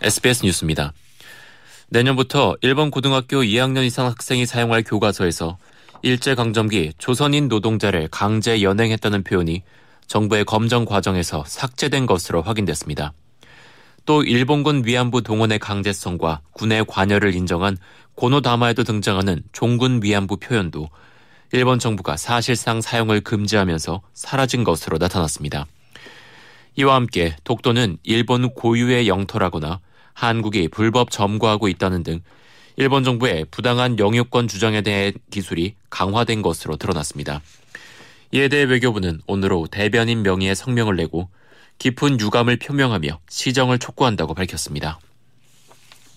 SBS 뉴스입니다. 내년부터 일본 고등학교 2학년 이상 학생이 사용할 교과서에서 일제강점기 조선인 노동자를 강제 연행했다는 표현이 정부의 검정 과정에서 삭제된 것으로 확인됐습니다. 또 일본군 위안부 동원의 강제성과 군의 관여를 인정한 고노다마에도 등장하는 종군 위안부 표현도 일본 정부가 사실상 사용을 금지하면서 사라진 것으로 나타났습니다. 이와 함께 독도는 일본 고유의 영토라거나 한국이 불법 점거하고 있다는 등 일본 정부의 부당한 영유권 주장에 대해 기술이 강화된 것으로 드러났습니다. 이에 대해 외교부는 오늘 오후 대변인 명의의 성명을 내고 깊은 유감을 표명하며 시정을 촉구한다고 밝혔습니다.